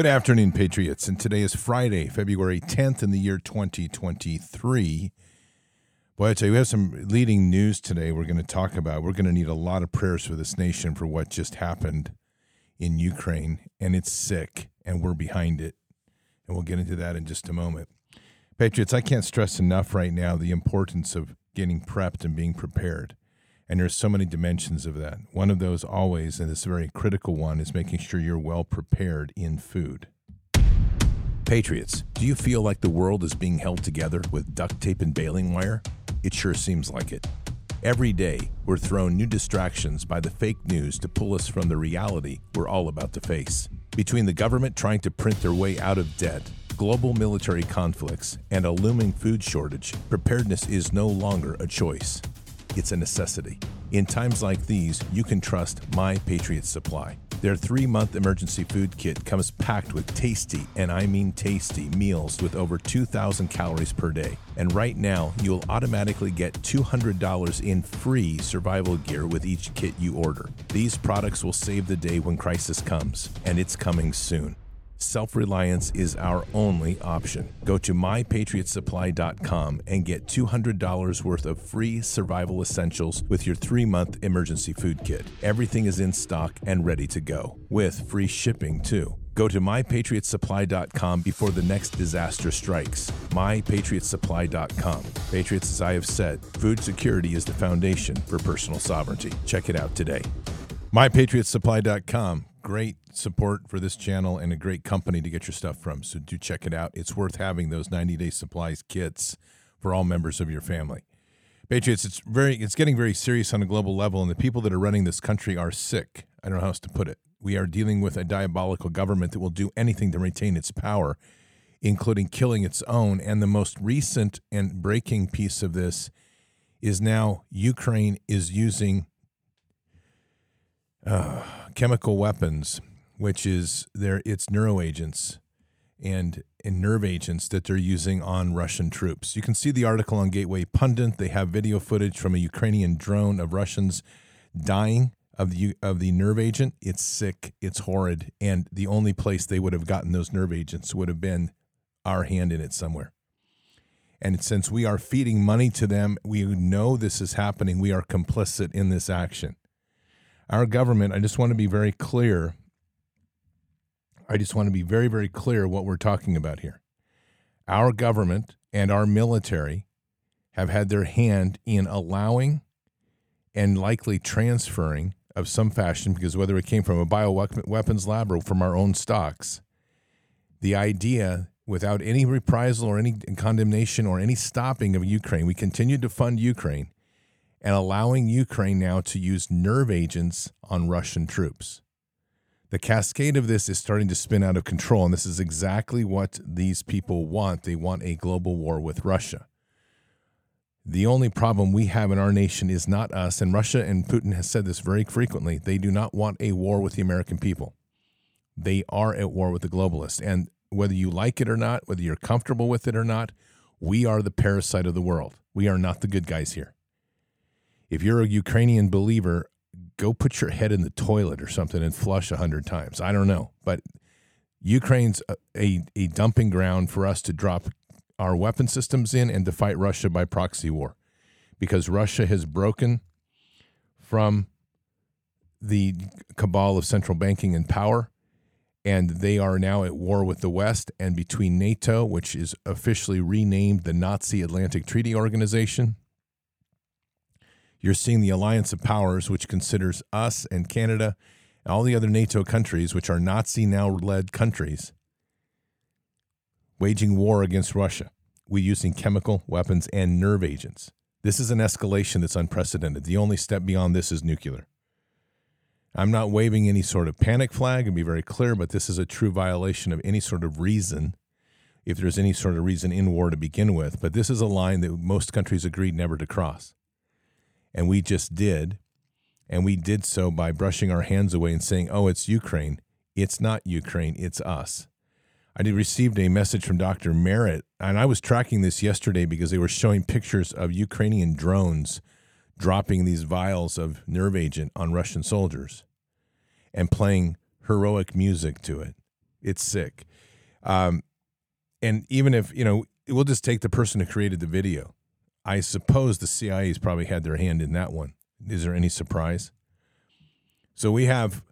Good afternoon, Patriots. And today is Friday, February 10th in the year 2023. Boy, I tell you, we have some leading news today we're going to talk about. We're going to need a lot of prayers for this nation for what just happened in Ukraine. And it's sick, and we're behind it. And we'll get into that in just a moment. Patriots, I can't stress enough right now the importance of getting prepped and being prepared. And there's so many dimensions of that. One of those always, and this very critical one, is making sure you're well prepared in food. Patriots, do you feel like the world is being held together with duct tape and baling wire? It sure seems like it. Every day, we're thrown new distractions by the fake news to pull us from the reality we're all about to face. Between the government trying to print their way out of debt, global military conflicts, and a looming food shortage, preparedness is no longer a choice it's a necessity. In times like these, you can trust My Patriot Supply. Their three month emergency food kit comes packed with tasty, and I mean tasty, meals with over 2,000 calories per day. And right now, you'll automatically get $200 in free survival gear with each kit you order. These products will save the day when crisis comes, and it's coming soon. Self reliance is our only option. Go to mypatriotsupply.com and get $200 worth of free survival essentials with your three month emergency food kit. Everything is in stock and ready to go, with free shipping too. Go to mypatriotsupply.com before the next disaster strikes. Mypatriotsupply.com. Patriots, as I have said, food security is the foundation for personal sovereignty. Check it out today. MyPatriotSupply.com. Great support for this channel and a great company to get your stuff from. So do check it out. It's worth having those 90 day supplies kits for all members of your family. Patriots, it's very it's getting very serious on a global level, and the people that are running this country are sick. I don't know how else to put it. We are dealing with a diabolical government that will do anything to retain its power, including killing its own. And the most recent and breaking piece of this is now Ukraine is using uh, chemical weapons, which is their its neuroagents and and nerve agents that they're using on Russian troops. You can see the article on Gateway Pundit. They have video footage from a Ukrainian drone of Russians dying of the of the nerve agent. It's sick. It's horrid. And the only place they would have gotten those nerve agents would have been our hand in it somewhere. And since we are feeding money to them, we know this is happening. We are complicit in this action our government, I just want to be very clear. I just want to be very, very clear what we're talking about here. Our government and our military have had their hand in allowing and likely transferring of some fashion, because whether it came from a bioweapons lab or from our own stocks, the idea without any reprisal or any condemnation or any stopping of Ukraine, we continued to fund Ukraine and allowing Ukraine now to use nerve agents on Russian troops. The cascade of this is starting to spin out of control, and this is exactly what these people want. They want a global war with Russia. The only problem we have in our nation is not us, and Russia and Putin has said this very frequently. They do not want a war with the American people. They are at war with the globalists. And whether you like it or not, whether you're comfortable with it or not, we are the parasite of the world. We are not the good guys here if you're a Ukrainian believer, go put your head in the toilet or something and flush a hundred times. I don't know, but Ukraine's a, a, a dumping ground for us to drop our weapon systems in and to fight Russia by proxy war, because Russia has broken from the cabal of central banking and power and they are now at war with the West and between NATO, which is officially renamed the Nazi Atlantic Treaty Organization, you're seeing the alliance of powers, which considers us and Canada and all the other NATO countries, which are Nazi now led countries, waging war against Russia. We're using chemical weapons and nerve agents. This is an escalation that's unprecedented. The only step beyond this is nuclear. I'm not waving any sort of panic flag and be very clear, but this is a true violation of any sort of reason, if there's any sort of reason in war to begin with. But this is a line that most countries agreed never to cross. And we just did. And we did so by brushing our hands away and saying, oh, it's Ukraine. It's not Ukraine, it's us. I received a message from Dr. Merritt, and I was tracking this yesterday because they were showing pictures of Ukrainian drones dropping these vials of nerve agent on Russian soldiers and playing heroic music to it. It's sick. Um, and even if, you know, we'll just take the person who created the video. I suppose the CIA's probably had their hand in that one. Is there any surprise? So we have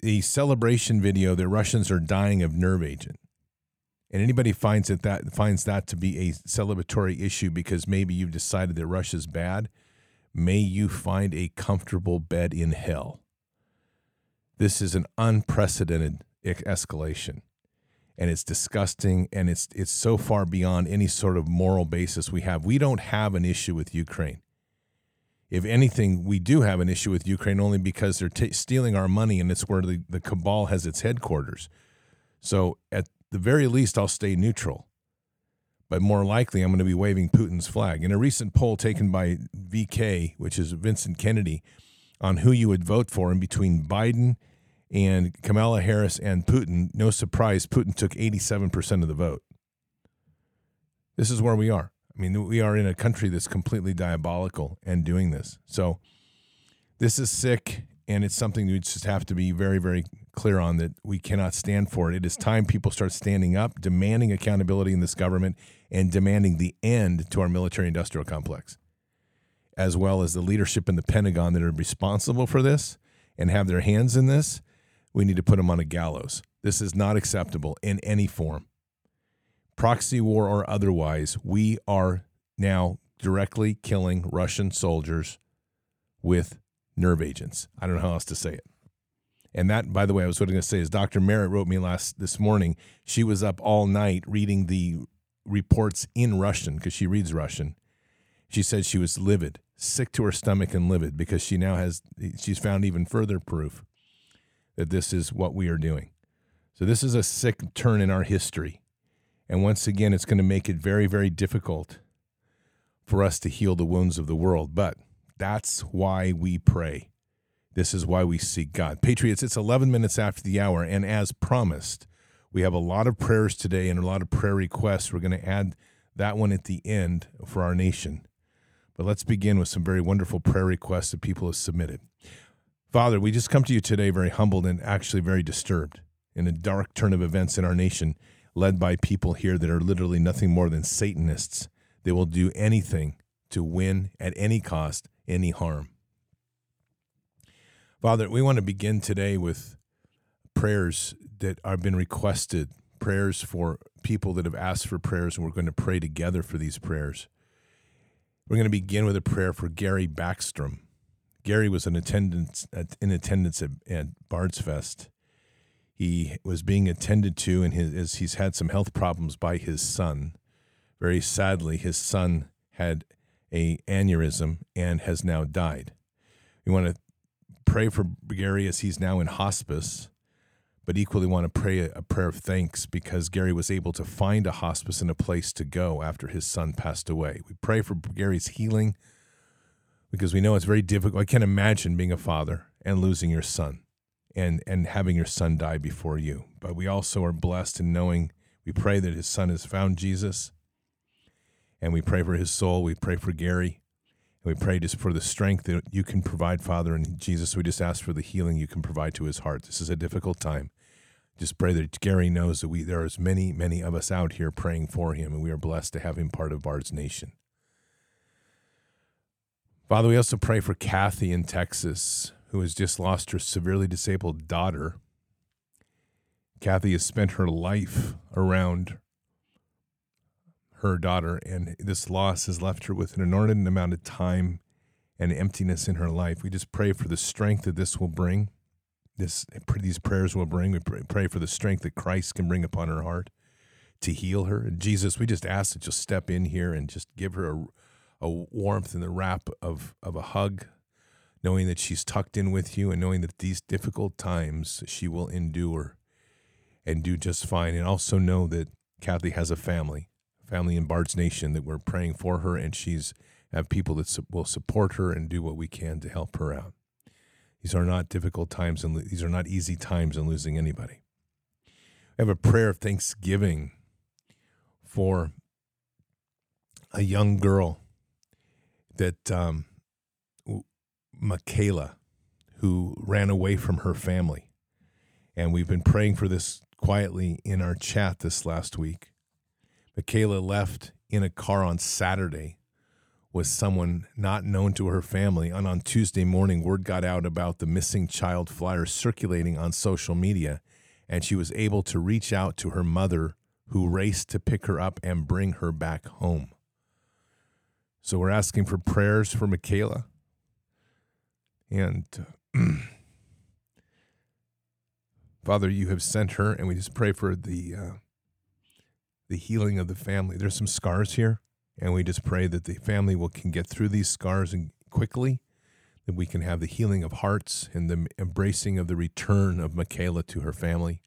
the celebration video that Russians are dying of nerve agent. And anybody finds it that finds that to be a celebratory issue because maybe you've decided that Russia's bad, may you find a comfortable bed in hell. This is an unprecedented escalation. And it's disgusting and it's it's so far beyond any sort of moral basis we have. We don't have an issue with Ukraine. If anything, we do have an issue with Ukraine only because they're t- stealing our money and it's where the, the cabal has its headquarters. So at the very least, I'll stay neutral. But more likely, I'm going to be waving Putin's flag. In a recent poll taken by VK, which is Vincent Kennedy, on who you would vote for in between Biden and Kamala Harris and Putin, no surprise, Putin took 87% of the vote. This is where we are. I mean, we are in a country that's completely diabolical and doing this. So this is sick, and it's something we just have to be very, very clear on that we cannot stand for it. It is time people start standing up, demanding accountability in this government, and demanding the end to our military industrial complex, as well as the leadership in the Pentagon that are responsible for this and have their hands in this. We need to put them on a gallows. This is not acceptable in any form proxy war or otherwise, we are now directly killing Russian soldiers with nerve agents. I don't know how else to say it. And that, by the way, I was going to say is Dr. Merritt wrote me last this morning. She was up all night reading the reports in Russian because she reads Russian. She said she was livid, sick to her stomach and livid because she now has she's found even further proof that this is what we are doing. So this is a sick turn in our history. And once again, it's going to make it very, very difficult for us to heal the wounds of the world. But that's why we pray. This is why we seek God. Patriots, it's 11 minutes after the hour. And as promised, we have a lot of prayers today and a lot of prayer requests. We're going to add that one at the end for our nation. But let's begin with some very wonderful prayer requests that people have submitted. Father, we just come to you today very humbled and actually very disturbed in a dark turn of events in our nation led by people here that are literally nothing more than Satanists. They will do anything to win at any cost any harm. Father, we want to begin today with prayers that have been requested, prayers for people that have asked for prayers, and we're going to pray together for these prayers. We're going to begin with a prayer for Gary Backstrom. Gary was in attendance at, in attendance at, at Bards Fest he was being attended to, and his, he's had some health problems by his son. Very sadly, his son had a aneurysm and has now died. We want to pray for Gary as he's now in hospice, but equally want to pray a prayer of thanks because Gary was able to find a hospice and a place to go after his son passed away. We pray for Gary's healing because we know it's very difficult. I can't imagine being a father and losing your son and and having your son die before you. But we also are blessed in knowing we pray that his son has found Jesus. And we pray for his soul. We pray for Gary. And we pray just for the strength that you can provide, Father. And Jesus, we just ask for the healing you can provide to his heart. This is a difficult time. Just pray that Gary knows that we there is many, many of us out here praying for him, and we are blessed to have him part of Bard's nation. Father, we also pray for Kathy in Texas who has just lost her severely disabled daughter. Kathy has spent her life around her daughter, and this loss has left her with an inordinate amount of time and emptiness in her life. We just pray for the strength that this will bring. This these prayers will bring. We pray, for the strength that Christ can bring upon her heart to heal her. And Jesus, we just ask that you'll step in here and just give her a, a warmth in the wrap of of a hug, knowing that she's tucked in with you and knowing that these difficult times she will endure and do just fine. And also know that Kathy has a family, family in Bard's Nation that we're praying for her, and she's have people that su- will support her and do what we can to help her out. These are not difficult times, and these are not easy times in losing anybody. I have a prayer of thanksgiving for a young girl that um, Michaela, who ran away from her family. And we've been praying for this quietly in our chat this last week. Michaela left in a car on Saturday with someone not known to her family. And on Tuesday morning, word got out about the missing child flyer circulating on social media. And she was able to reach out to her mother, who raced to pick her up and bring her back home. So we're asking for prayers for Michaela. And Father, you have sent her, and we just pray for the uh, the healing of the family. There's some scars here, and we just pray that the family will can get through these scars and quickly, that we can have the healing of hearts and the embracing of the return of Michaela to her family,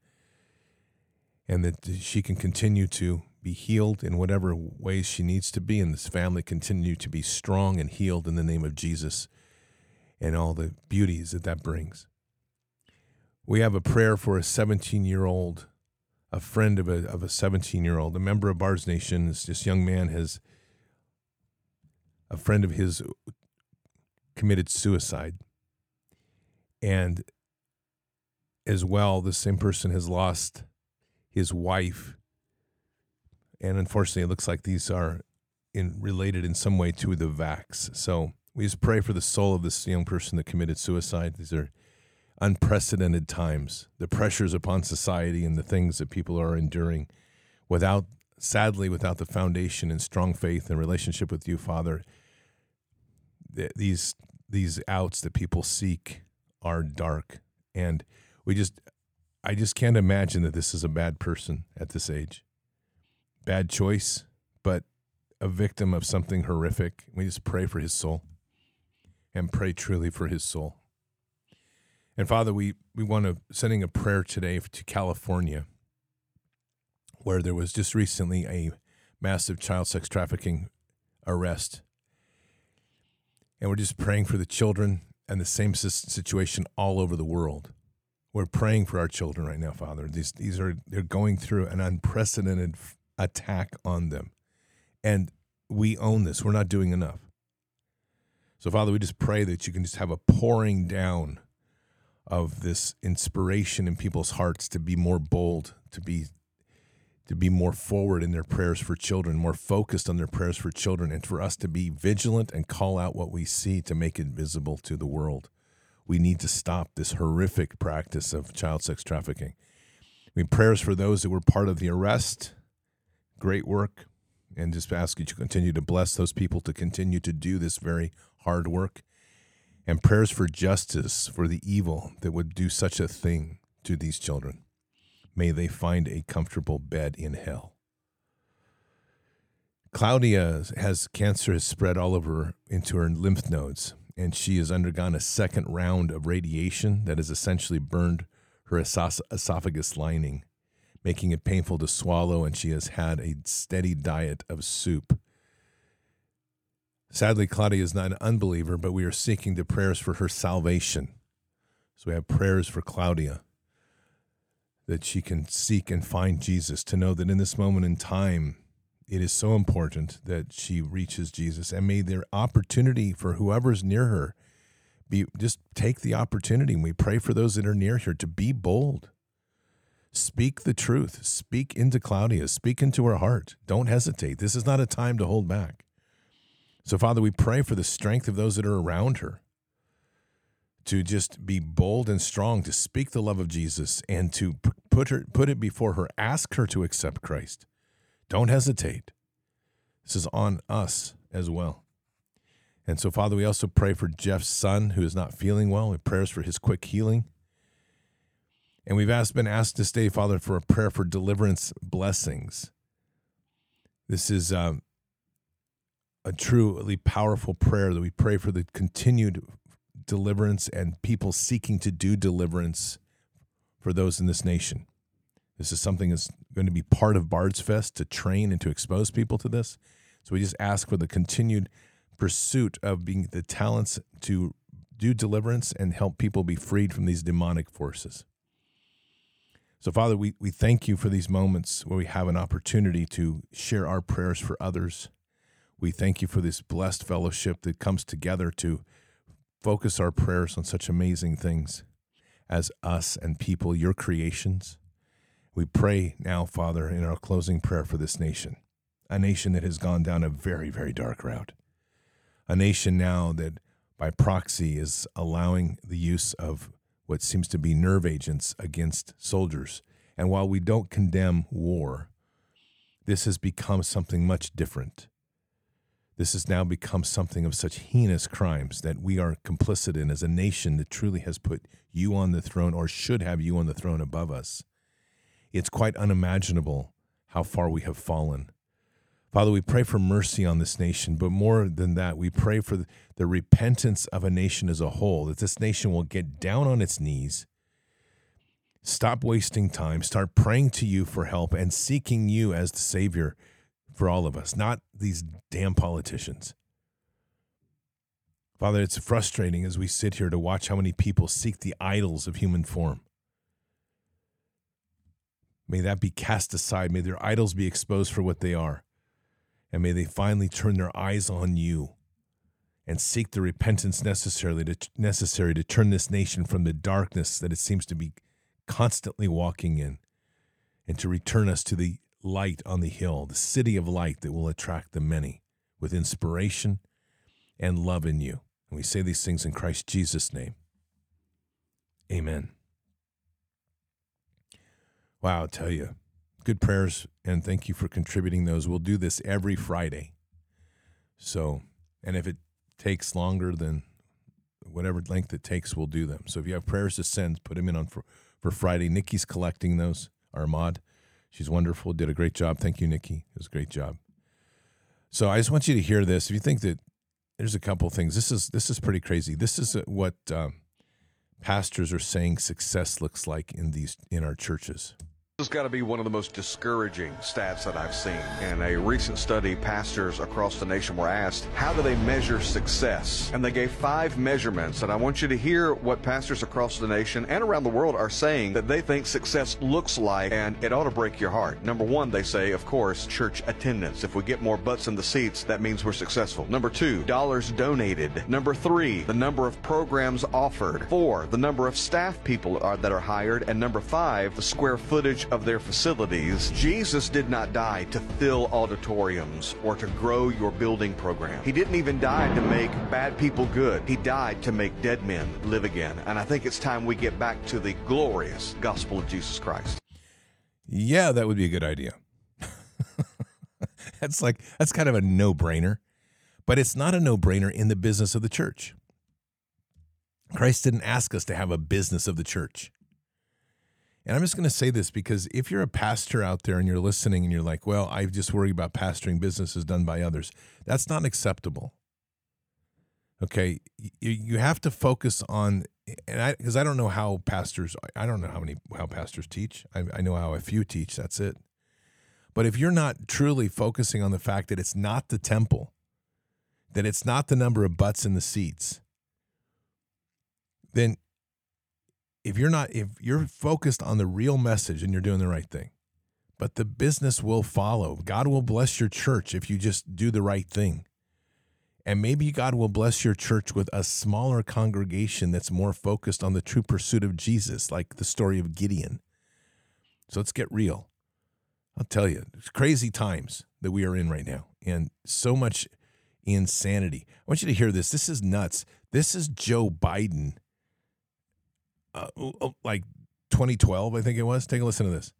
and that she can continue to be healed in whatever ways she needs to be, and this family continue to be strong and healed in the name of Jesus, and all the beauties that that brings we have a prayer for a 17 year old, a friend of a of a 17 year old, a member of Bards Nation. This, young man has a friend of his committed suicide, and as well, the same person has lost his wife, and unfortunately, it looks like these are in related in some way to the vax. So we just pray for the soul of this young person that committed suicide. These are unprecedented times, the pressures upon society and the things that people are enduring without, sadly, without the foundation and strong faith and relationship with you, Father. These, these outs that people seek are dark. And we just, I just can't imagine that this is a bad person at this age. Bad choice, but a victim of something horrific. We just pray for his soul and pray truly for his soul. And Father, we, we want to sending a prayer today to California, where there was just recently a massive child sex trafficking arrest. And we're just praying for the children and the same situation all over the world. We're praying for our children right now, Father. These these are they're going through an unprecedented attack on them. And we own this. We're not doing enough. So Father, we just pray that you can just have a pouring down of this inspiration in people's hearts to be more bold, to be to be more forward in their prayers for children, more focused on their prayers for children, and for us to be vigilant and call out what we see to make it visible to the world. We need to stop this horrific practice of child sex trafficking. I mean, prayers for those that were part of the arrest, great work, and just ask that you continue to bless those people to continue to do this very hard work and prayers for justice for the evil that would do such a thing to these children. May they find a comfortable bed in hell. Claudia has cancer has spread all over into her lymph nodes, and she has undergone a second round of radiation that has essentially burned her esophagus lining, making it painful to swallow, and she has had a steady diet of soup Sadly, Claudia is not an unbeliever, but we are seeking the prayers for her salvation. So we have prayers for Claudia that she can seek and find Jesus, to know that in this moment in time, it is so important that she reaches Jesus. And may their opportunity for whoever's near her be just take the opportunity. And we pray for those that are near her to be bold. Speak the truth. Speak into Claudia. Speak into her heart. Don't hesitate. This is not a time to hold back. So, Father, we pray for the strength of those that are around her to just be bold and strong, to speak the love of Jesus and to put her put it before her. Ask her to accept Christ. Don't hesitate. This is on us as well. And so, Father, we also pray for Jeff's son who is not feeling well. We prayers for his quick healing. And we've asked, been asked to stay, Father, for a prayer for deliverance blessings. This is um, a truly powerful prayer that we pray for the continued deliverance and people seeking to do deliverance for those in this nation. This is something that's going to be part of Bards Fest to train and to expose people to this. So we just ask for the continued pursuit of being the talents to do deliverance and help people be freed from these demonic forces. So, Father, we, we thank you for these moments where we have an opportunity to share our prayers for others we thank you for this blessed fellowship that comes together to focus our prayers on such amazing things as us and people, your creations. We pray now, Father, in our closing prayer for this nation, a nation that has gone down a very, very dark route, a nation now that by proxy is allowing the use of what seems to be nerve agents against soldiers. And while we don't condemn war, this has become something much different. This has now become something of such heinous crimes that we are complicit in as a nation that truly has put you on the throne or should have you on the throne above us. It's quite unimaginable how far we have fallen. Father, we pray for mercy on this nation, but more than that, we pray for the repentance of a nation as a whole, that this nation will get down on its knees, stop wasting time, start praying to you for help, and seeking you as the Savior for all of us, not these damn politicians. Father, it's frustrating as we sit here to watch how many people seek the idols of human form. May that be cast aside. May their idols be exposed for what they are. And may they finally turn their eyes on you and seek the repentance necessarily to, necessary to turn this nation from the darkness that it seems to be constantly walking in and to return us to the light on the hill, the city of light that will attract the many with inspiration and love in you. And we say these things in Christ Jesus' name. Amen. Wow, I'll tell you, good prayers, and thank you for contributing those. We'll do this every Friday. So, and if it takes longer than whatever length it takes, we'll do them. So if you have prayers to send, put them in on for, for Friday. Nikki's collecting those, Armad. She's wonderful. Did a great job. Thank you, Nikki. It was a great job. So I just want you to hear this. If you think that there's a couple things, this is this is pretty crazy. This is what um, pastors are saying success looks like in these in our churches. This has got to be one of the most discouraging stats that I've seen. In a recent study, pastors across the nation were asked, how do they measure success? And they gave five measurements. And I want you to hear what pastors across the nation and around the world are saying that they think success looks like, and it ought to break your heart. Number one, they say, of course, church attendance. If we get more butts in the seats, that means we're successful. Number two, dollars donated. Number three, the number of programs offered. Four, the number of staff people are, that are hired. And number five, the square footage of their facilities, Jesus did not die to fill auditoriums or to grow your building program. He didn't even die to make bad people good. He died to make dead men live again. And I think it's time we get back to the glorious gospel of Jesus Christ. Yeah, that would be a good idea. that's like that's kind of a no-brainer. But it's not a no-brainer in the business of the church. Christ didn't ask us to have a business of the church. And I'm just going to say this because if you're a pastor out there and you're listening and you're like, well, I just worry about pastoring businesses done by others, that's not acceptable. Okay. You, you have to focus on, and I, because I don't know how pastors, I don't know how many, how pastors teach. I, I know how a few teach. That's it. But if you're not truly focusing on the fact that it's not the temple, that it's not the number of butts in the seats, then if you're not if you're focused on the real message and you're doing the right thing. But the business will follow. God will bless your church if you just do the right thing. And maybe god will bless your church with a smaller congregation that's more focused on the true pursuit of jesus like the story of gideon. So let's get real. I'll tell you it's crazy times that we are in right now and so much insanity. I want you to hear this. This is nuts. This is joe biden uh, like 2012, I think it was. Take a listen to this.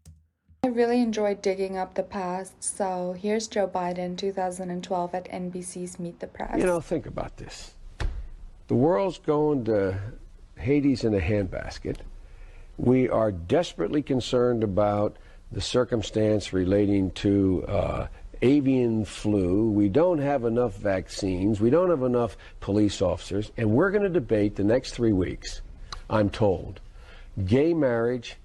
I really enjoyed digging up the past, so here's Joe Biden 2012 at NBC's Meet the Press. You know, think about this. The world's going to Hades in a handbasket. We are desperately concerned about the circumstance relating to uh, avian flu. We don't have enough vaccines. We don't have enough police officers. And we're going to debate the next three weeks I'm told. Gay marriage,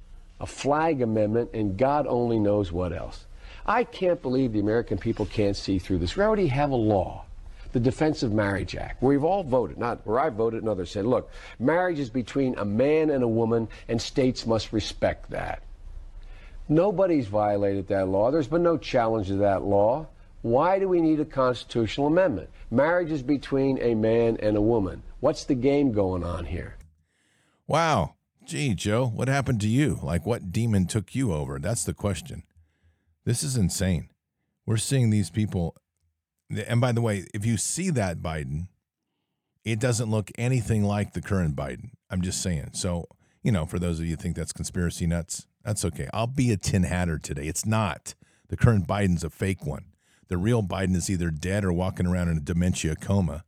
a flag amendment, and God only knows what else. I can't believe the American people can't see through this. We already have a law, the Defense of Marriage Act, where we've all voted, not where I voted and others said, look, marriage is between a man and a woman, and states must respect that. Nobody's violated that law. There's been no challenge to that law. Why do we need a constitutional amendment? Marriage is between a man and a woman. What's the game going on here? Wow. Gee, Joe, what happened to you? Like, what demon took you over? That's the question. This is insane. We're seeing these people. And by the way, if you see that Biden, it doesn't look anything like the current Biden. I'm just saying. So, you know, for those of you who think that's conspiracy nuts, that's okay. I'll be a tin hatter today. It's not. The current Biden's a fake one. The real Biden is either dead or walking around in a dementia coma.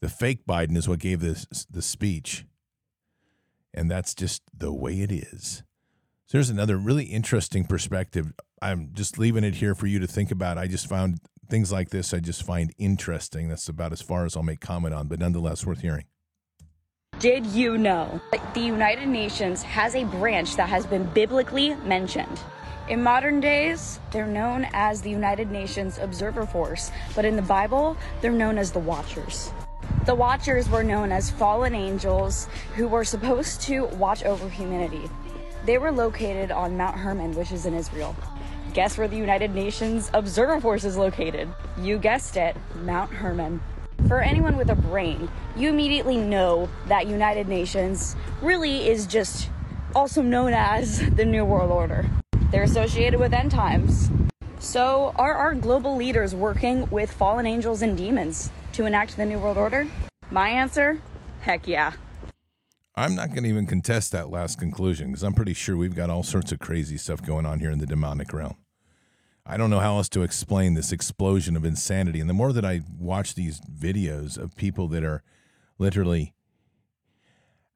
The fake Biden is what gave this the speech. And that's just the way it is. So there's another really interesting perspective. I'm just leaving it here for you to think about. I just found things like this I just find interesting. That's about as far as I'll make comment on, but nonetheless worth hearing. Did you know the United Nations has a branch that has been biblically mentioned? In modern days, they're known as the United Nations Observer Force, but in the Bible, they're known as the Watchers. The Watchers were known as fallen angels who were supposed to watch over humanity. They were located on Mount Hermon, which is in Israel. Guess where the United Nations Observer Force is located? You guessed it, Mount Hermon. For anyone with a brain, you immediately know that United Nations really is just also known as the New World Order. They're associated with end times. So, are our global leaders working with fallen angels and demons to enact the New World Order? My answer heck yeah. I'm not going to even contest that last conclusion because I'm pretty sure we've got all sorts of crazy stuff going on here in the demonic realm. I don't know how else to explain this explosion of insanity. And the more that I watch these videos of people that are literally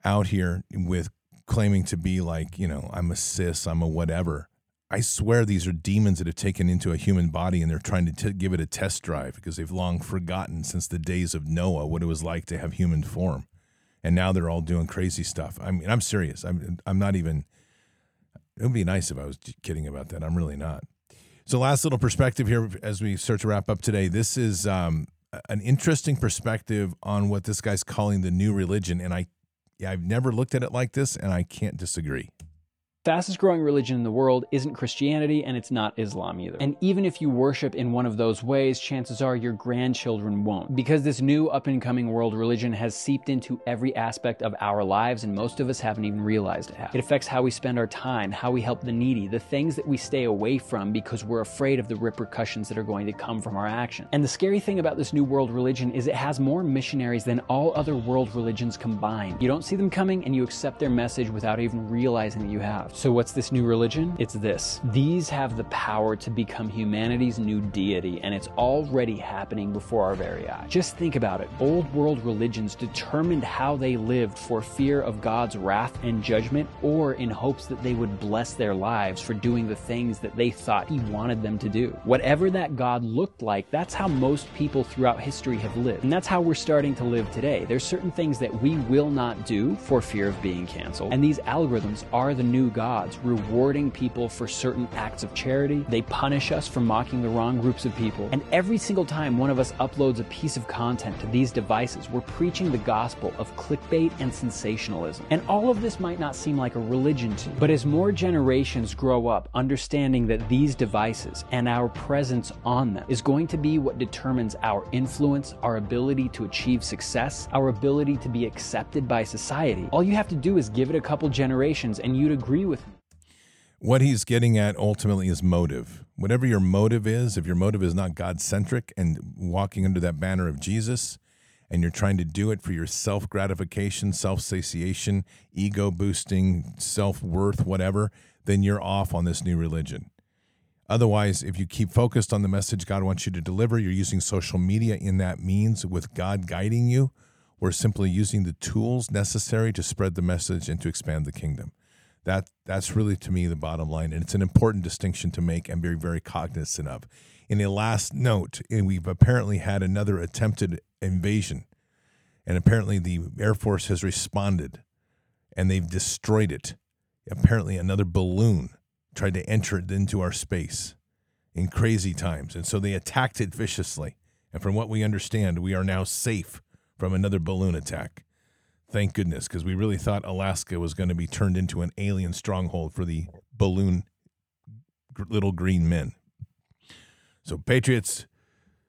out here with claiming to be like, you know, I'm a cis, I'm a whatever. I swear these are demons that have taken into a human body and they're trying to t- give it a test drive because they've long forgotten since the days of Noah what it was like to have human form. And now they're all doing crazy stuff. I mean, I'm serious. I'm I'm not even it would be nice if I was kidding about that. I'm really not. So, last little perspective here as we start to wrap up today. This is um, an interesting perspective on what this guy's calling the new religion, and I, I've never looked at it like this, and I can't disagree fastest growing religion in the world isn't Christianity and it's not Islam either. And even if you worship in one of those ways, chances are your grandchildren won't. Because this new up and coming world religion has seeped into every aspect of our lives and most of us haven't even realized it has. It affects how we spend our time, how we help the needy, the things that we stay away from because we're afraid of the repercussions that are going to come from our action. And the scary thing about this new world religion is it has more missionaries than all other world religions combined. You don't see them coming and you accept their message without even realizing that you have. So, what's this new religion? It's this. These have the power to become humanity's new deity, and it's already happening before our very eyes. Just think about it. Old world religions determined how they lived for fear of God's wrath and judgment, or in hopes that they would bless their lives for doing the things that they thought He wanted them to do. Whatever that God looked like, that's how most people throughout history have lived. And that's how we're starting to live today. There's certain things that we will not do for fear of being canceled, and these algorithms are the new God gods, rewarding people for certain acts of charity. They punish us for mocking the wrong groups of people. And every single time one of us uploads a piece of content to these devices, we're preaching the gospel of clickbait and sensationalism. And all of this might not seem like a religion to you, but as more generations grow up understanding that these devices and our presence on them is going to be what determines our influence, our ability to achieve success, our ability to be accepted by society, all you have to do is give it a couple generations and you'd agree with what he's getting at ultimately is motive. Whatever your motive is, if your motive is not God centric and walking under that banner of Jesus, and you're trying to do it for your self gratification, self satiation, ego boosting, self worth, whatever, then you're off on this new religion. Otherwise, if you keep focused on the message God wants you to deliver, you're using social media in that means with God guiding you, or simply using the tools necessary to spread the message and to expand the kingdom. That that's really to me the bottom line, and it's an important distinction to make and be very cognizant of. In a last note, and we've apparently had another attempted invasion, and apparently the Air Force has responded, and they've destroyed it. Apparently, another balloon tried to enter it into our space in crazy times, and so they attacked it viciously. And from what we understand, we are now safe from another balloon attack. Thank goodness, because we really thought Alaska was going to be turned into an alien stronghold for the balloon little green men. So, Patriots,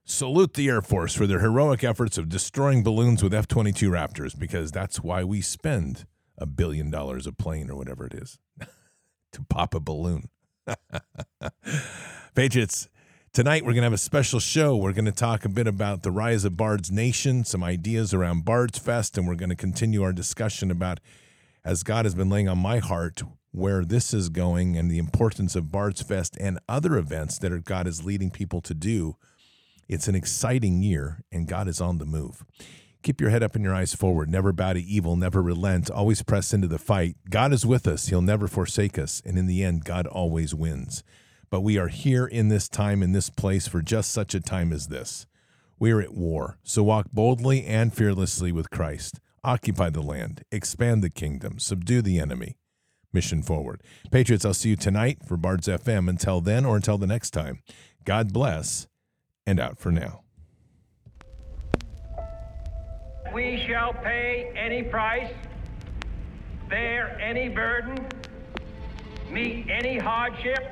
salute the Air Force for their heroic efforts of destroying balloons with F 22 Raptors, because that's why we spend a billion dollars a plane or whatever it is to pop a balloon. Patriots, tonight we're going to have a special show. We're going to talk a bit about the rise of Bard's Nation, some ideas around Bard's Fest, and we're going to continue our discussion about, as God has been laying on my heart, where this is going and the importance of Bard's Fest and other events that God is leading people to do. It's an exciting year, and God is on the move. Keep your head up and your eyes forward. Never bow to evil, never relent, always press into the fight. God is with us. He'll never forsake us. And in the end, God always wins. But we are here in this time, in this place, for just such a time as this. We are at war. So walk boldly and fearlessly with Christ. Occupy the land, expand the kingdom, subdue the enemy. Mission forward. Patriots, I'll see you tonight for Bards FM. Until then, or until the next time, God bless and out for now. We shall pay any price, bear any burden, meet any hardship,